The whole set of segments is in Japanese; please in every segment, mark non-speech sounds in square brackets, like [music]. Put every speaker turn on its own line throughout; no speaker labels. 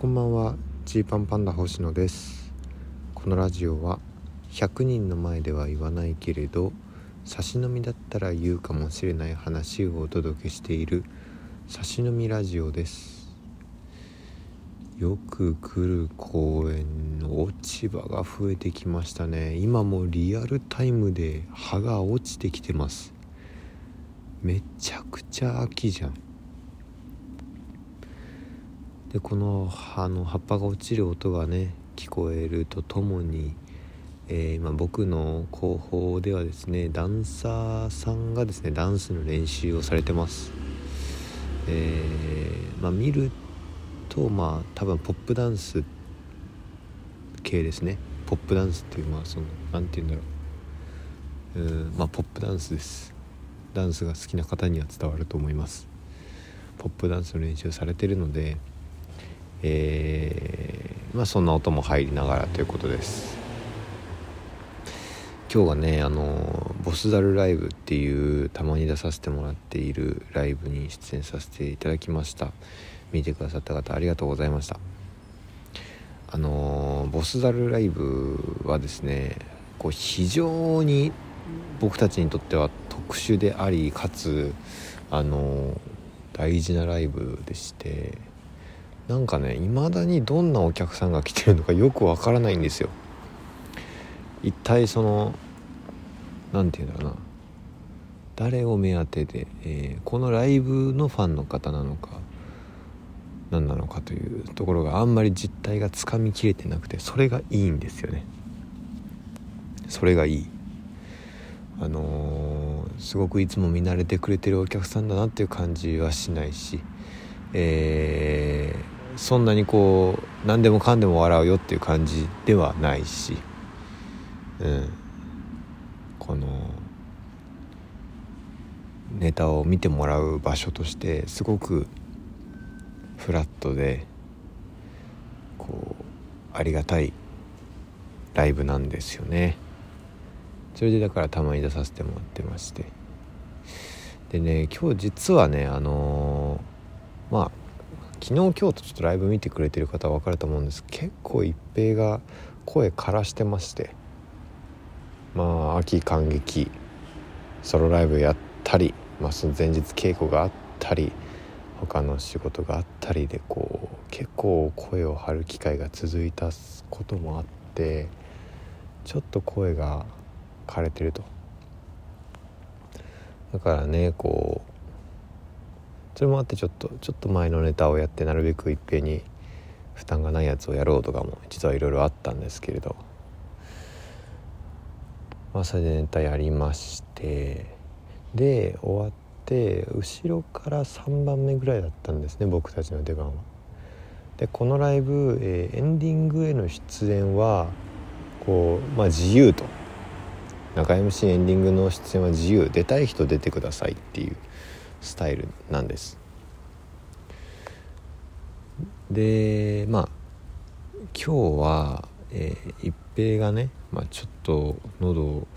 こんばんは。ジーパンパンダ星野です。このラジオは100人の前では言わないけれど差し飲みだったら言うかもしれない話をお届けしている差し飲みラジオです。よく来る公園の落ち葉が増えてきましたね。今もリアルタイムで葉が落ちてきてます。めちゃくちゃ秋じゃん。でこの葉の葉っぱが落ちる音がね聞こえるとともに、えー、まあ、僕の後方ではですねダンサーさんがですねダンスの練習をされてます、えー、まあ、見るとまあ多分ポップダンス系ですね。ポップダンスっていうまあその何て言うんだろう。うんまあポップダンスです。ダンスが好きな方には伝わると思います。ポップダンスの練習されてるのでえー、まあ、そんな音も入りながらということです。今日はねあのボスザルライブっていうたまに出させてもらっているライブに出演させていただきました。見てくださった方ありがとうございました。あのボスザルライブはですねこう非常に僕たちにとっては特殊でありかつあの大事なライブでしてなんかね未だにどんなお客さんが来てるのか [laughs] よくわからないんですよ。一体その何て言うんだろうな。誰を目当てで、えー、このライブのファンの方なのか何なのかというところがあんまり実態がつかみきれてなくてそれがいいんですよね。それがいい。あのー、すごくいつも見慣れてくれてるお客さんだなっていう感じはしないしえーそんなにこう何でもかんでも笑うよっていう感じではないし、うん、このネタを見てもらう場所としてすごくフラットでこうありがたいライブなんですよね。それでだからたまに出させてもらってまして。でね今日実はねあのー、まあ昨日今日とちょっとライブ見てくれてる方は分かると思うんです。結構一平が声枯らしてまして。まあ秋感激。ソロライブやったり、まあ、その前日稽古があったり他の仕事があったりでこう結構声を張る機会が続いたこともあってちょっと声が枯れてると。だからねこうそれもあってちょっとちょっと前のネタをやってなるべくいっぺんに負担がないやつをやろうとかも実はいろいろあったんですけれど。まあそれでネタやりましてで終わって後ろから3番目ぐらいだったんですね僕たちの出番は。でこのライブ、えー、エンディングへの出演はこうまあ自由と。中 MC エンディングの出演は自由。出たい人出てくださいっていう。スタイルなんです。でまあ今日は、えー、一平がね、まあ、ちょっと喉を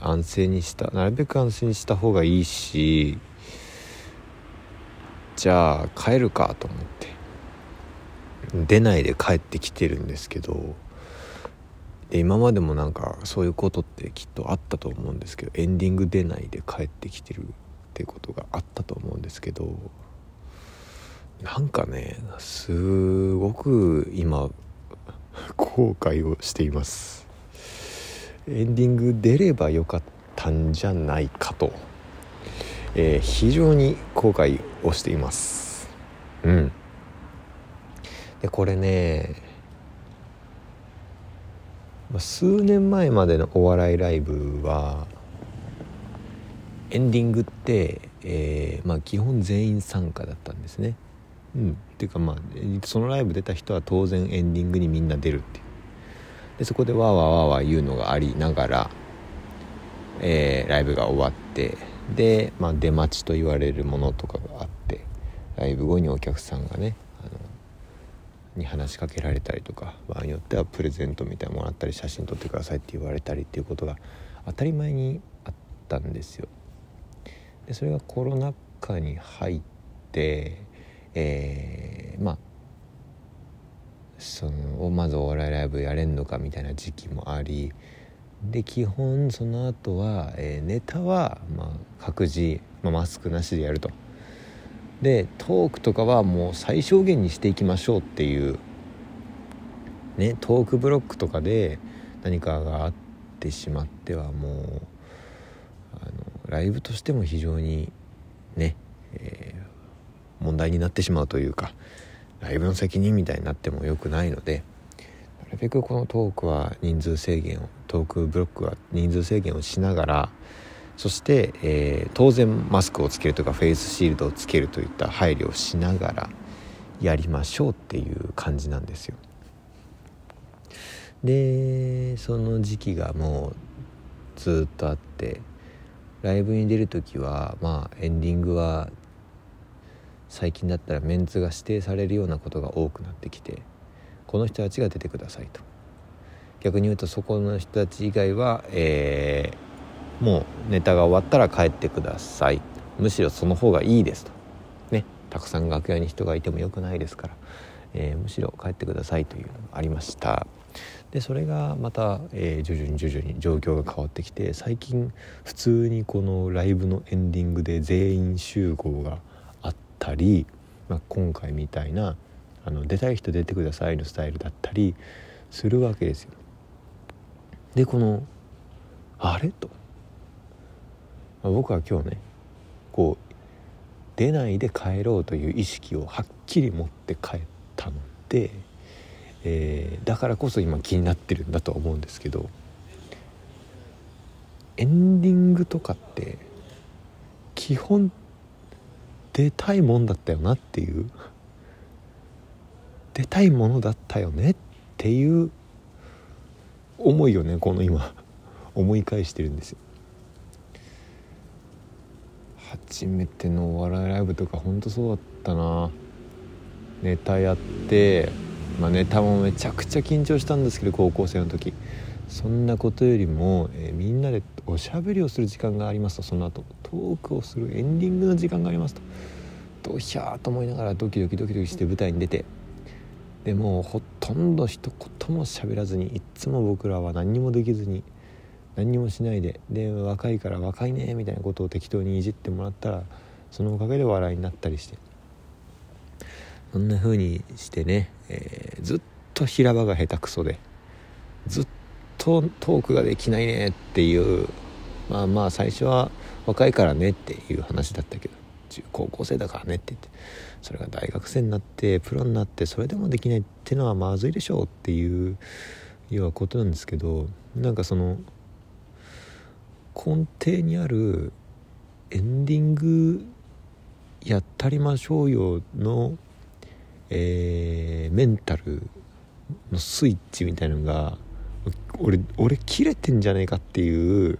安静にしたなるべく安静にした方がいいしじゃあ帰るかと思って出ないで帰ってきてるんですけど今までもなんかそういうことってきっとあったと思うんですけどエンディング出ないで帰ってきてるってことがあったと思うんですけどなんかねすごく今後悔をしています。エンディング出ればよかったんじゃないかと、えー、非常に後悔をしています。うん。でこれね数年前までのお笑いライブはエンディングって、えー、まあ、基本全員参加だったんですね。うん、っていうかまあそのライブ出た人は当然エンディングにみんな出るっていうでそこでわーわーわーわー言うのがありながら、えー、ライブが終わってで、まあ、出待ちと言われるものとかがあってライブ後にお客さんがねに話しかけられたりとか場合によってはプレゼントみたいなものあったり写真撮ってくださいって言われたりっていうことが当たり前にあったんですよ。でそれがコロナ禍に入って、えー、まあそのまずお笑いライブやれんのかみたいな時期もありで基本その後は、えー、ネタは、まあ、各自、まあ、マスクなしでやるとでトークとかはもう最小限にしていきましょうっていう。ねトークブロックとかで何かがあってしまってはもうあのライブとしても非常にね、えー、問題になってしまうというかライブの責任みたいになってもよくないのでなるべくこのトークは人数制限をトークブロックは人数制限をしながらそして、えー、当然マスクをつけるとかフェイスシールドをつけるといった配慮をしながらやりましょうっていう感じなんですよ。でその時期がもうずっとあってライブに出る時はまあエンディングは最近だったらメンツが指定されるようなことが多くなってきてこの人たちが出てくださいと逆に言うとそこの人たち以外は、えー、もうネタが終わったら帰ってください。むしろその方がいいですと。ねたくさん楽屋に人がいてもよくないですから、えー、むしろ帰ってくださいというのがありました。でそれがまた、えー、徐々に徐々に状況が変わってきて最近普通にこのライブのエンディングで全員集合があったり、まあ、今回みたいなあの出たい人出てくださいのスタイルだったりするわけですよ。でこのあれと、まあ、僕は今日ねこう出ないで帰ろうという意識をはっきり持って帰ったので。えー、だからこそ今気になってるんだとは思うんですけどエンディングとかって基本出たいもんだったよなっていう出たいものだったよねっていう思いをねこの今思い返してるんですよ初めてのお笑いライブとかほんとそうだったな。ネタやってまあ、ネタもめちゃくちゃ緊張したんですけど高校生の時。そんなことよりも、えー、みんなでおしゃべりをする時間がありますと。その後トークをするエンディングの時間がありますと。ドヒャーと思いながらドキドキドキドキして舞台に出て。でもほとんど一言も喋らずにいっつも僕らは何にもできずに何もしないでで若いから若いねみたいなことを適当にいじってもらったらそのおかげで笑いになったりして。そんな風にしてね、えー、ずっと平場が下手くそでずっとトークができないねっていうまあまあ最初は若いからねっていう話だったけど中高校生だからねって言ってそれが大学生になってプロになってそれでもできないってのはまずいでしょうっていうようなことなんですけどなんかその根底にあるエンディングやったりましょうよのえー、メンタルのスイッチみたいなのが俺俺切れてんじゃねえかっていうっ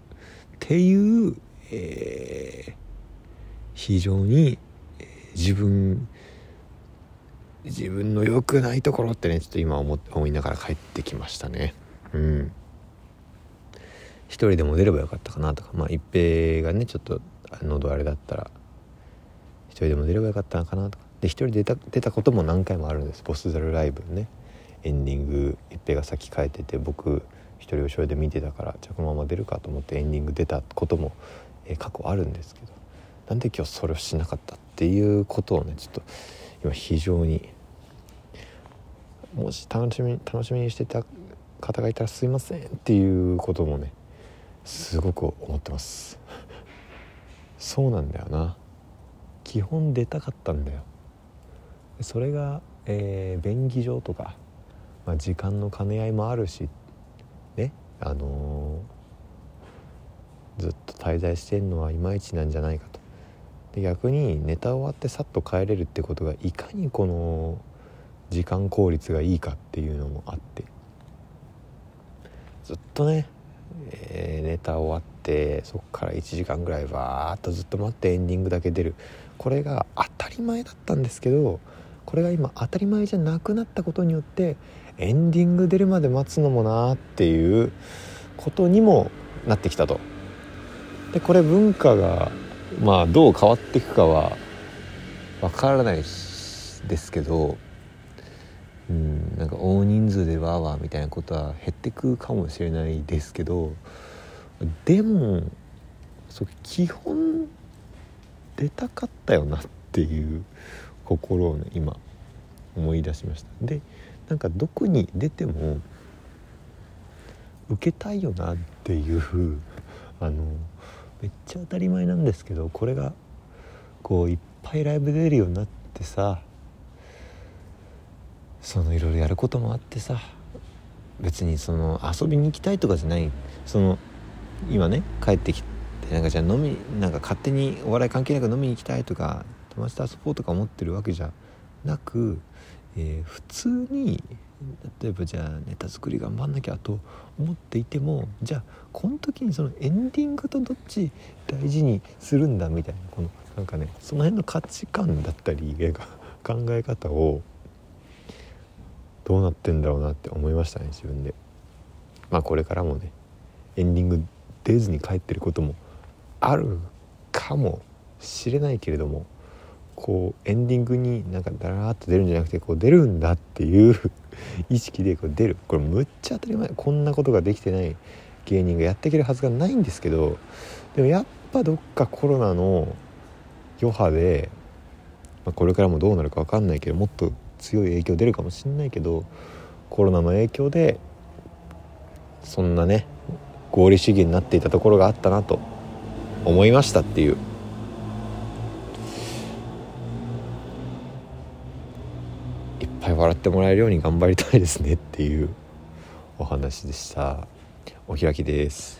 ていう、えー、非常に、自分自分の良くないところってねちょっと今思思いながら帰ってきましたね。うん。一人でも出ればよかったかなとか。まあ一平がねちょっと喉あれだったら一人でも出ればよかったのかなとか。で一人出た出たことも何回もあるんです。ボスザルライブね。エンディング一平が先帰ってて僕一人後ろで見てたからじゃあこのまま出るかと思ってエンディング出たことも、えー、過去あるんですけど。なんで今日それをしなかったっていうことをねちょっと今非常にもし楽しみ楽しみにしてた方がいたらすいませんっていうこともねすごく思ってます。そうなんだよな。基本出たかったんだよ。それが、えー、便宜上とか、まあ、時間の兼ね合いもあるしねあのー、ずっと滞在してるのはいまいちなんじゃないかと。で逆にネタ終わってさっと帰れるってことがいかにこの時間効率がいいかっていうのもあって。ずっとね、えー、ネタ終わってそっから1時間ぐらいバーっとずっと待ってエンディングだけ出るこれが当たり前だったんですけどこれが今当たり前じゃなくなったことによってエンディング出るまで待つのもなっていうことにもなってきたと。でこれ文化がまあどう変わっていくかはわからないですけどなんか大人数でわーわーみたいなことは減ってくかもしれないですけどでもそ基本出たかったよなっていう心をね今思い出しました。でなんかどこに出ても受けたいよなっていうあのめっちゃ当たり前なんですけどこれがこういっぱいライブ出るようになってさそのいろいろやることもあってさ別にその遊びに行きたいとかじゃない。その今ね帰ってきてなんかじゃあ飲みなんか勝手にお笑い関係なく飲みに行きたいとか友達と遊ぼうとか思ってるわけじゃなく、えー、普通に例えばじゃあネタ作り頑張んなきゃと思っていてもじゃあこの時にそのエンディングとどっち大事にするんだみたいなこのなんかねその辺の価値観だったり考え方をどうなってんだろうなって思いましたね自分で。まあこれからもねエンディング出ずに帰ってることもあるかもしれないけれどもこうエンディングになんかダラーっと出るんじゃなくてこう出るんだっていう [laughs] 意識でこう出る。これむっちゃ当たり前。こんなことができてない芸人がやっていけるはずがないんですけどでもやっぱどっかコロナの余波で、まあ、これからもどうなるか分かんないけどもっと強い影響出るかもしんないけどコロナの影響でそんなね合理主義になっていたところがあったなと思いましたっていう。いっぱい笑ってもらえるように頑張りたいですねっていうお話でした。お開きです。